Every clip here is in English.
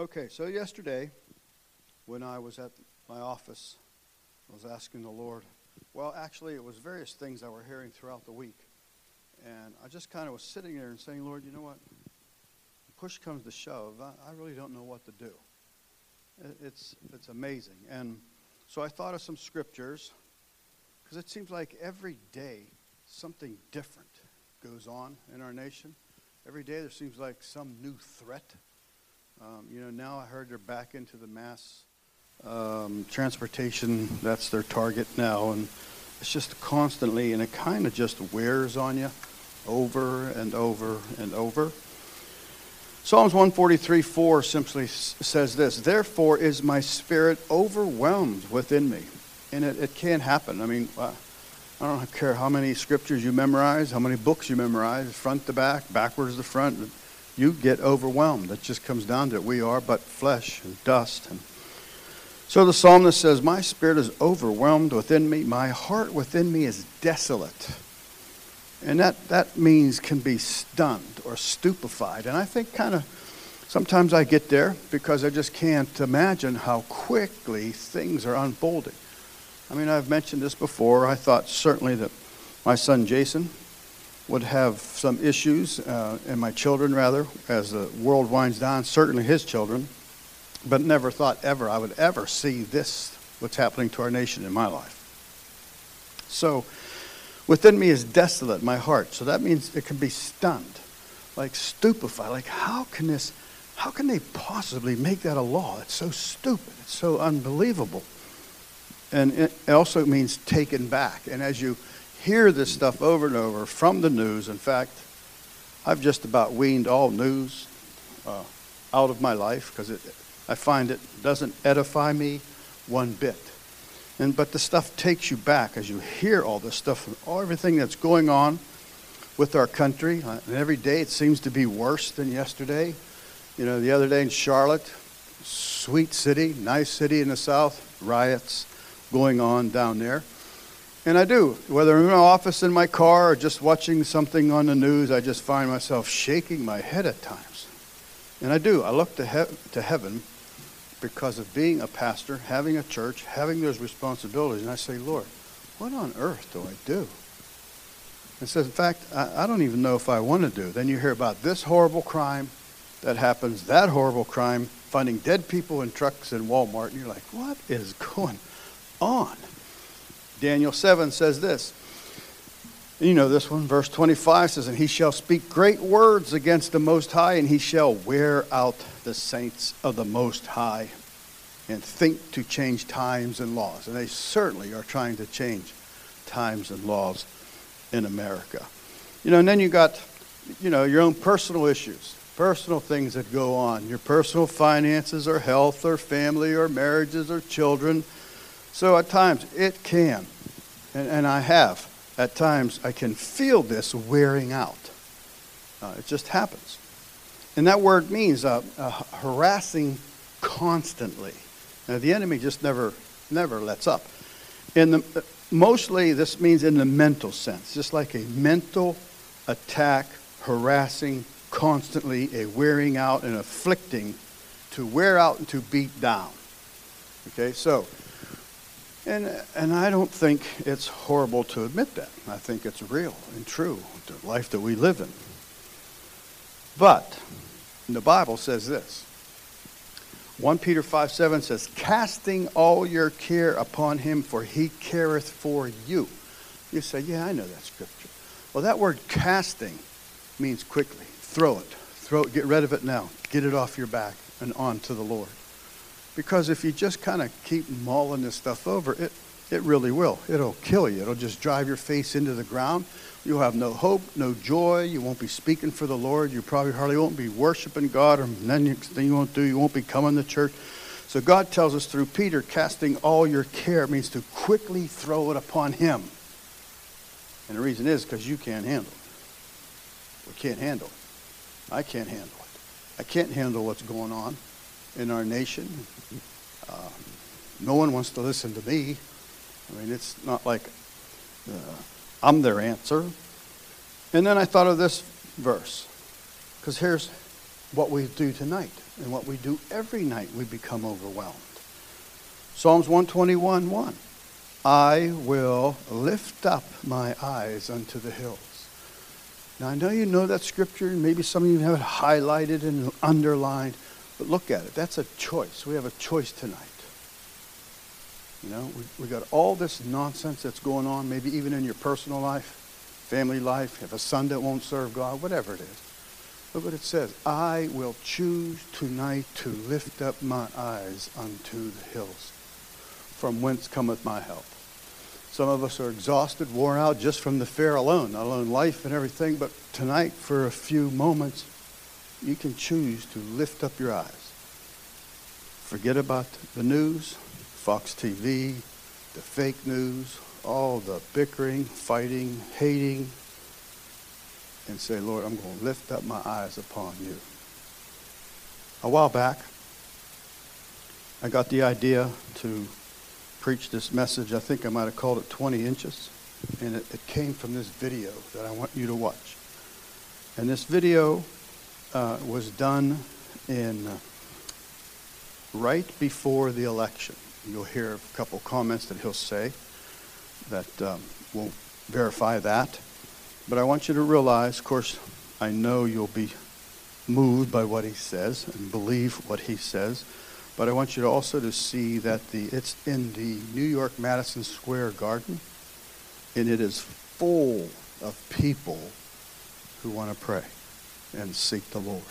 Okay, so yesterday, when I was at my office, I was asking the Lord. Well, actually, it was various things I were hearing throughout the week. And I just kind of was sitting there and saying, Lord, you know what? Push comes to shove. I, I really don't know what to do. It, it's, it's amazing. And so I thought of some scriptures because it seems like every day something different goes on in our nation. Every day there seems like some new threat. Um, you know, now I heard they're back into the mass um, transportation. That's their target now, and it's just constantly, and it kind of just wears on you over and over and over. Psalms 143 4 simply says this Therefore is my spirit overwhelmed within me. And it, it can happen. I mean, uh, I don't care how many scriptures you memorize, how many books you memorize, front to back, backwards to front. You get overwhelmed. It just comes down to it. We are but flesh and dust. And so the psalmist says, My spirit is overwhelmed within me. My heart within me is desolate. And that, that means can be stunned or stupefied. And I think kind of sometimes I get there because I just can't imagine how quickly things are unfolding. I mean, I've mentioned this before. I thought certainly that my son Jason would have some issues, uh, and my children, rather, as the world winds down, certainly his children, but never thought ever I would ever see this, what's happening to our nation in my life. So, Within me is desolate, my heart. So that means it can be stunned, like stupefied. Like, how can this, how can they possibly make that a law? It's so stupid. It's so unbelievable. And it also means taken back. And as you hear this stuff over and over from the news, in fact, I've just about weaned all news uh, out of my life because I find it doesn't edify me one bit. And, but the stuff takes you back as you hear all this stuff, all, everything that's going on with our country. Uh, and every day it seems to be worse than yesterday. You know, the other day in Charlotte, sweet city, nice city in the south, riots going on down there. And I do, whether I'm in my office, in my car, or just watching something on the news, I just find myself shaking my head at times. And I do. I look to, to heaven because of being a pastor, having a church, having those responsibilities. And I say, Lord, what on earth do I do? And says, in fact, I, I don't even know if I want to do. Then you hear about this horrible crime that happens, that horrible crime, finding dead people in trucks in Walmart, and you're like, what is going on? Daniel 7 says this. You know this one, verse 25 says, And he shall speak great words against the Most High, and he shall wear out the saints of the Most High and think to change times and laws. And they certainly are trying to change times and laws in America. You know, and then you got, you know, your own personal issues, personal things that go on, your personal finances or health or family or marriages or children. So at times it can, and, and I have, at times I can feel this wearing out. Uh, it just happens. And that word means uh, uh, harassing constantly. Now, the enemy just never, never lets up. In the, mostly, this means in the mental sense, just like a mental attack, harassing constantly, a wearing out and afflicting, to wear out and to beat down. Okay, so, and, and I don't think it's horrible to admit that. I think it's real and true, the life that we live in. But the Bible says this 1 Peter 5 7 says, Casting all your care upon him, for he careth for you. You say, Yeah, I know that scripture. Well, that word casting means quickly. Throw it. Throw it. Get rid of it now. Get it off your back and on to the Lord. Because if you just kind of keep mulling this stuff over, it, it really will. It'll kill you. It'll just drive your face into the ground. You'll have no hope, no joy. You won't be speaking for the Lord. You probably hardly won't be worshiping God. Or then you, won't do, you won't be coming to church. So God tells us through Peter, casting all your care means to quickly throw it upon Him. And the reason is because you can't handle it. We can't handle it. I can't handle it. I can't handle what's going on in our nation. Uh, no one wants to listen to me. I mean, it's not like uh, I'm their answer. And then I thought of this verse. Because here's, what we do tonight and what we do every night, we become overwhelmed. Psalms 121 1. I will lift up my eyes unto the hills. Now, I know you know that scripture, and maybe some of you have it highlighted and underlined, but look at it. That's a choice. We have a choice tonight. You know, we, we got all this nonsense that's going on, maybe even in your personal life, family life, have a son that won't serve God, whatever it is. Look what it says. I will choose tonight to lift up my eyes unto the hills, from whence cometh my help. Some of us are exhausted, worn out just from the fear alone, not alone life and everything, but tonight, for a few moments, you can choose to lift up your eyes. Forget about the news, Fox TV, the fake news, all the bickering, fighting, hating, and say, Lord, I'm going to lift up my eyes upon you. A while back, I got the idea to preach this message. I think I might have called it 20 inches. And it, it came from this video that I want you to watch. And this video uh, was done in uh, right before the election. You'll hear a couple comments that he'll say that um, will verify that. But I want you to realize, of course, I know you'll be moved by what he says and believe what he says. But I want you to also to see that the it's in the New York Madison Square Garden, and it is full of people who want to pray and seek the Lord.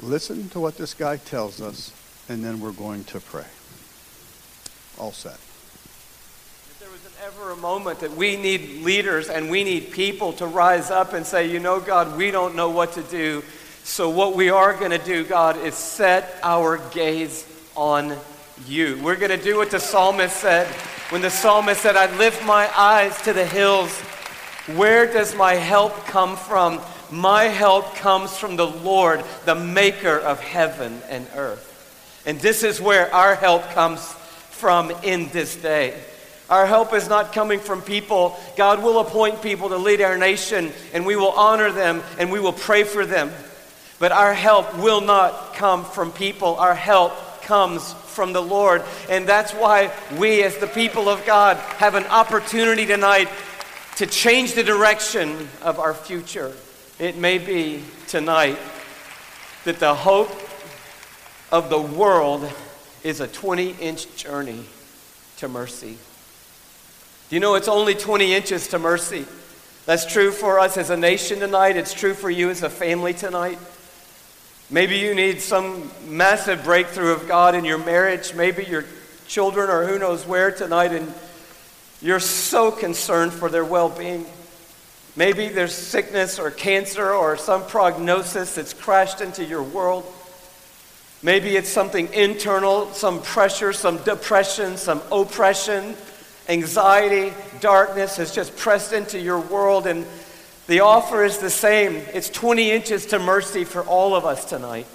Listen to what this guy tells us, and then we're going to pray. All set If there was ever a moment that we need leaders and we need people to rise up and say, you know, God, we don't know what to do. So, what we are going to do, God, is set our gaze on you. We're going to do what the psalmist said when the psalmist said, I lift my eyes to the hills. Where does my help come from? My help comes from the Lord, the maker of heaven and earth. And this is where our help comes from in this day. Our help is not coming from people. God will appoint people to lead our nation, and we will honor them and we will pray for them. But our help will not come from people. Our help comes from the Lord. And that's why we, as the people of God, have an opportunity tonight to change the direction of our future. It may be tonight that the hope of the world is a 20 inch journey to mercy. Do you know it's only 20 inches to mercy? That's true for us as a nation tonight. It's true for you as a family tonight. Maybe you need some massive breakthrough of God in your marriage. Maybe your children or who knows where tonight, and you're so concerned for their well being. Maybe there's sickness or cancer or some prognosis that's crashed into your world. Maybe it's something internal, some pressure, some depression, some oppression anxiety, darkness has just pressed into your world, and the offer is the same. It's 20 inches to mercy for all of us tonight.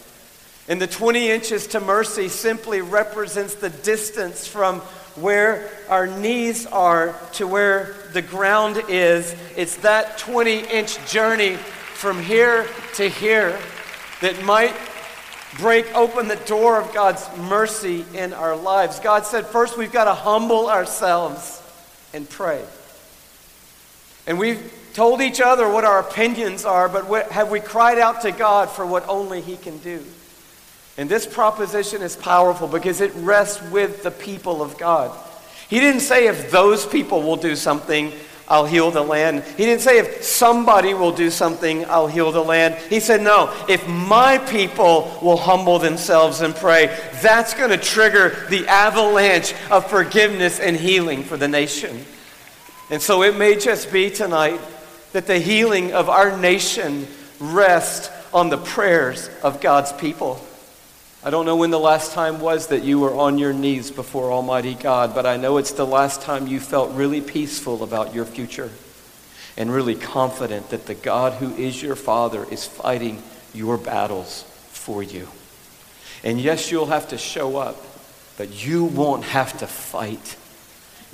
And the 20 inches to mercy simply represents the distance from where our knees are to where the ground is. It's that 20 inch journey from here to here that might break open the door of God's mercy in our lives. God said, first we've got to humble ourselves and pray. And we've told each other what our opinions are, but have we cried out to God for what only He can do? And this proposition is powerful because it rests with the people of God. He didn't say if those people will do something, I'll heal the land. He didn't say if somebody will do something, I'll heal the land. He said, no, if my people will humble themselves and pray, that's going to trigger the avalanche of forgiveness and healing for the nation. And so it may just be tonight that the healing of our nation rests on the prayers of God's people. I don't know when the last time was that you were on your knees before Almighty God, but I know it's the last time you felt really peaceful about your future and really confident that the God who is your Father is fighting your battles for you. And yes, you'll have to show up, but you won't have to fight.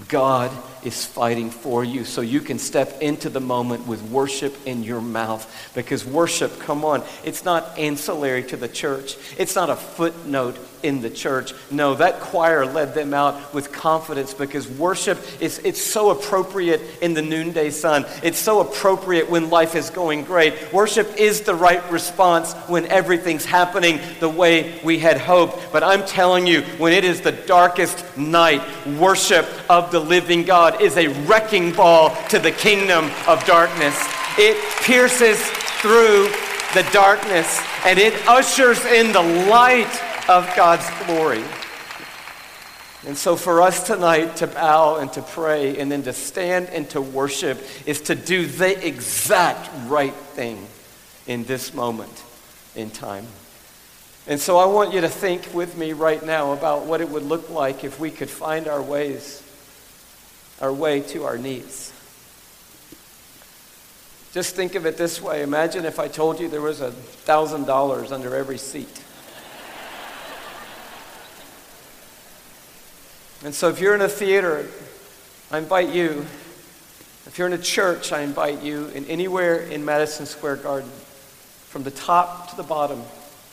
God is fighting for you so you can step into the moment with worship in your mouth. Because worship, come on, it's not ancillary to the church, it's not a footnote in the church. No, that choir led them out with confidence because worship is it's so appropriate in the noonday sun. It's so appropriate when life is going great. Worship is the right response when everything's happening the way we had hoped. But I'm telling you, when it is the darkest night, worship of the living God is a wrecking ball to the kingdom of darkness. It pierces through the darkness and it ushers in the light of God's glory. And so, for us tonight to bow and to pray and then to stand and to worship is to do the exact right thing in this moment in time. And so, I want you to think with me right now about what it would look like if we could find our ways, our way to our knees. Just think of it this way imagine if I told you there was a $1,000 under every seat. And so if you're in a theater, I invite you. If you're in a church, I invite you in anywhere in Madison Square Garden, from the top to the bottom,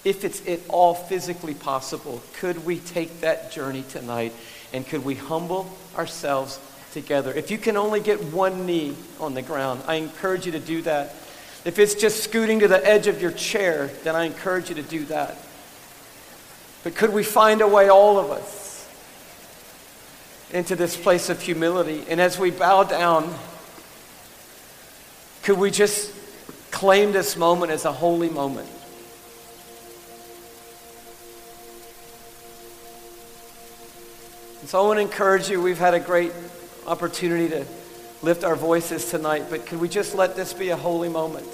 if it's at all physically possible, could we take that journey tonight and could we humble ourselves together? If you can only get one knee on the ground, I encourage you to do that. If it's just scooting to the edge of your chair, then I encourage you to do that. But could we find a way, all of us, into this place of humility. And as we bow down, could we just claim this moment as a holy moment? And so I want to encourage you. We've had a great opportunity to lift our voices tonight, but could we just let this be a holy moment?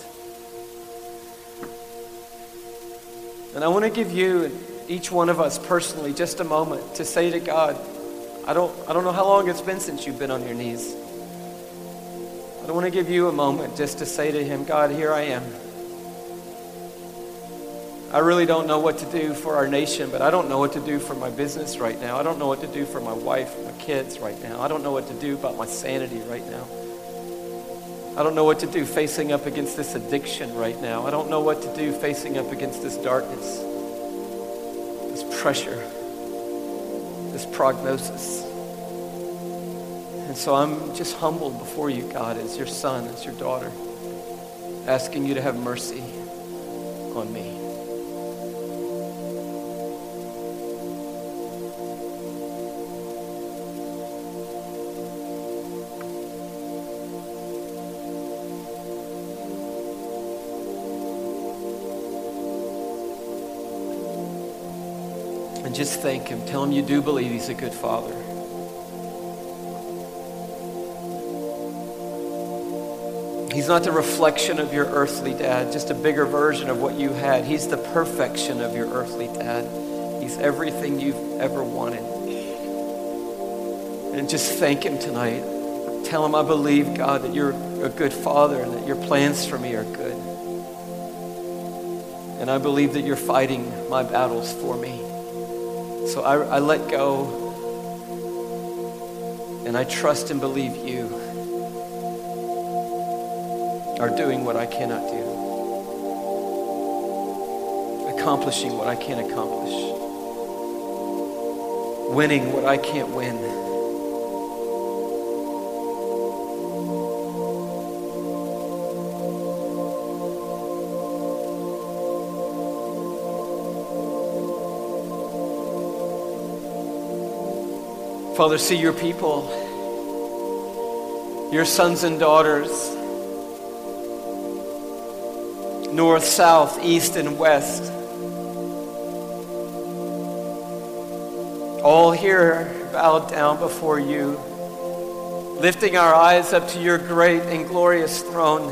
And I want to give you, each one of us personally, just a moment to say to God, I don't, I don't know how long it's been since you've been on your knees. I want to give you a moment just to say to Him, God, here I am. I really don't know what to do for our nation, but I don't know what to do for my business right now. I don't know what to do for my wife, my kids right now. I don't know what to do about my sanity right now. I don't know what to do facing up against this addiction right now. I don't know what to do facing up against this darkness, this pressure this prognosis. And so I'm just humbled before you, God, as your son, as your daughter, asking you to have mercy on me. Just thank Him. Tell Him you do believe He's a good Father. He's not the reflection of your earthly dad, just a bigger version of what you had. He's the perfection of your earthly dad. He's everything you've ever wanted. And just thank Him tonight. Tell Him, I believe, God, that you're a good Father and that your plans for me are good. And I believe that you're fighting my battles for me. So I, I let go and I trust and believe you are doing what I cannot do, accomplishing what I can't accomplish, winning what I can't win. Father, see your people, your sons and daughters, north, south, east, and west. All here bowed down before you, lifting our eyes up to your great and glorious throne,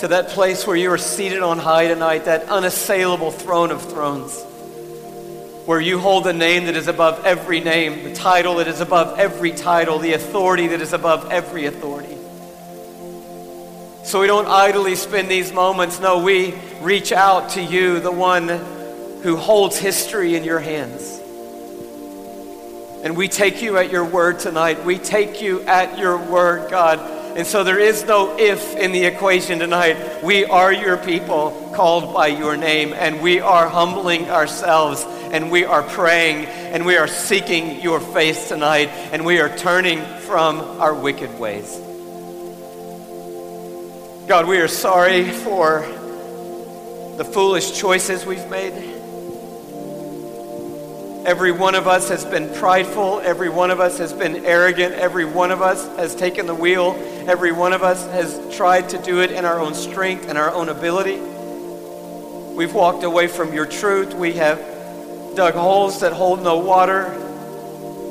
to that place where you are seated on high tonight, that unassailable throne of thrones where you hold a name that is above every name, the title that is above every title, the authority that is above every authority. So we don't idly spend these moments. No, we reach out to you, the one who holds history in your hands. And we take you at your word tonight. We take you at your word, God. And so there is no if in the equation tonight. We are your people called by your name, and we are humbling ourselves, and we are praying, and we are seeking your face tonight, and we are turning from our wicked ways. God, we are sorry for the foolish choices we've made. Every one of us has been prideful. Every one of us has been arrogant. Every one of us has taken the wheel. Every one of us has tried to do it in our own strength and our own ability. We've walked away from your truth. We have dug holes that hold no water.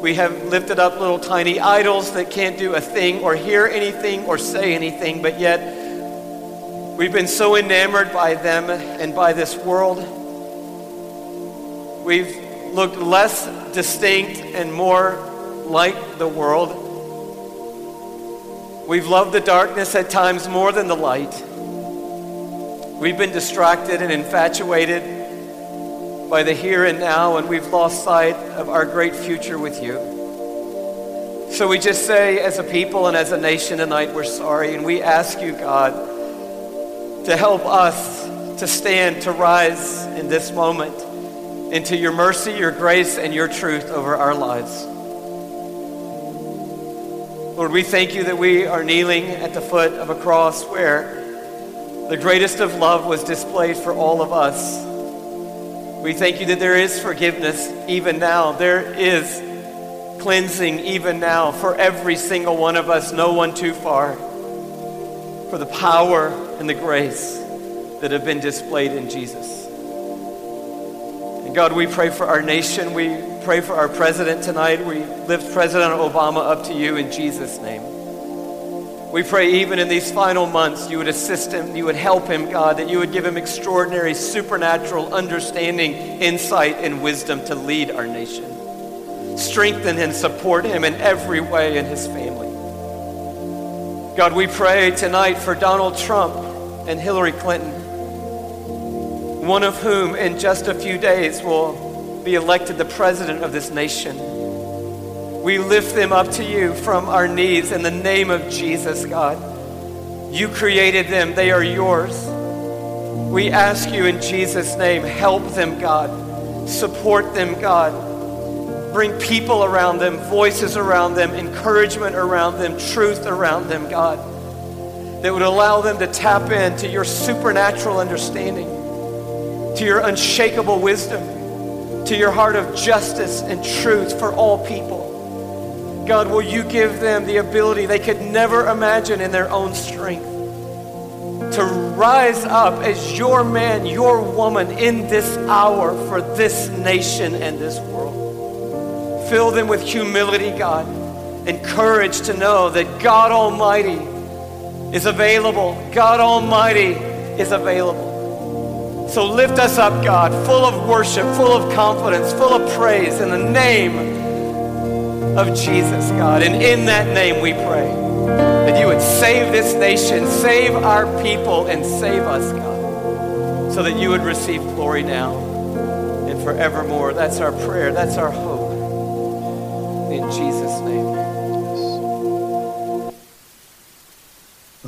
We have lifted up little tiny idols that can't do a thing or hear anything or say anything, but yet We've been so enamored by them and by this world. We've looked less distinct and more like the world. We've loved the darkness at times more than the light. We've been distracted and infatuated by the here and now, and we've lost sight of our great future with you. So we just say, as a people and as a nation tonight, we're sorry, and we ask you, God to help us to stand, to rise in this moment into your mercy, your grace, and your truth over our lives. Lord, we thank you that we are kneeling at the foot of a cross where the greatest of love was displayed for all of us. We thank you that there is forgiveness even now. There is cleansing even now for every single one of us, no one too far. For the power and the grace that have been displayed in Jesus. And God, we pray for our nation. We pray for our president tonight. We lift President Obama up to you in Jesus' name. We pray even in these final months, you would assist him, you would help him, God, that you would give him extraordinary supernatural understanding, insight, and wisdom to lead our nation. Strengthen and support him in every way in his family. God, we pray tonight for Donald Trump and Hillary Clinton, one of whom in just a few days will be elected the president of this nation. We lift them up to you from our knees in the name of Jesus, God. You created them, they are yours. We ask you in Jesus' name, help them, God. Support them, God bring people around them, voices around them, encouragement around them, truth around them, God, that would allow them to tap into your supernatural understanding, to your unshakable wisdom, to your heart of justice and truth for all people. God, will you give them the ability they could never imagine in their own strength to rise up as your man, your woman in this hour for this nation and this world. Fill them with humility, God, and courage to know that God Almighty is available. God Almighty is available. So lift us up, God, full of worship, full of confidence, full of praise in the name of Jesus, God. And in that name we pray that you would save this nation, save our people, and save us, God, so that you would receive glory now and forevermore. That's our prayer. That's our hope. In Jesus' name.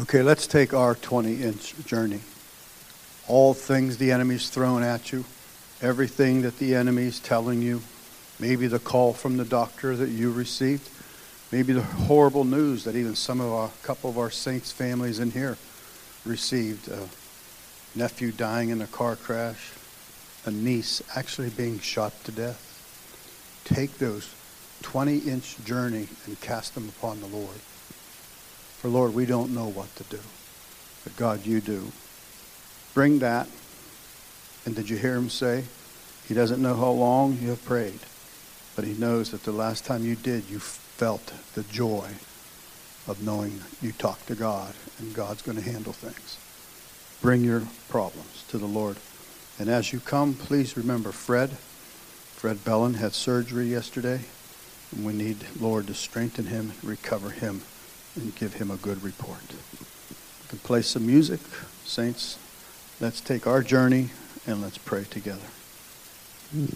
Okay, let's take our 20 inch journey. All things the enemy's thrown at you, everything that the enemy's telling you, maybe the call from the doctor that you received, maybe the horrible news that even some of our couple of our saints' families in here received a nephew dying in a car crash, a niece actually being shot to death. Take those 20 inch journey and cast them upon the Lord. For Lord, we don't know what to do. But God, you do. Bring that. And did you hear him say? He doesn't know how long you have prayed, but he knows that the last time you did, you felt the joy of knowing you talked to God and God's going to handle things. Bring your problems to the Lord. And as you come, please remember Fred. Fred Bellin had surgery yesterday. And we need, Lord, to strengthen him, recover him, and give him a good report. We can play some music. Saints, let's take our journey and let's pray together. Mm.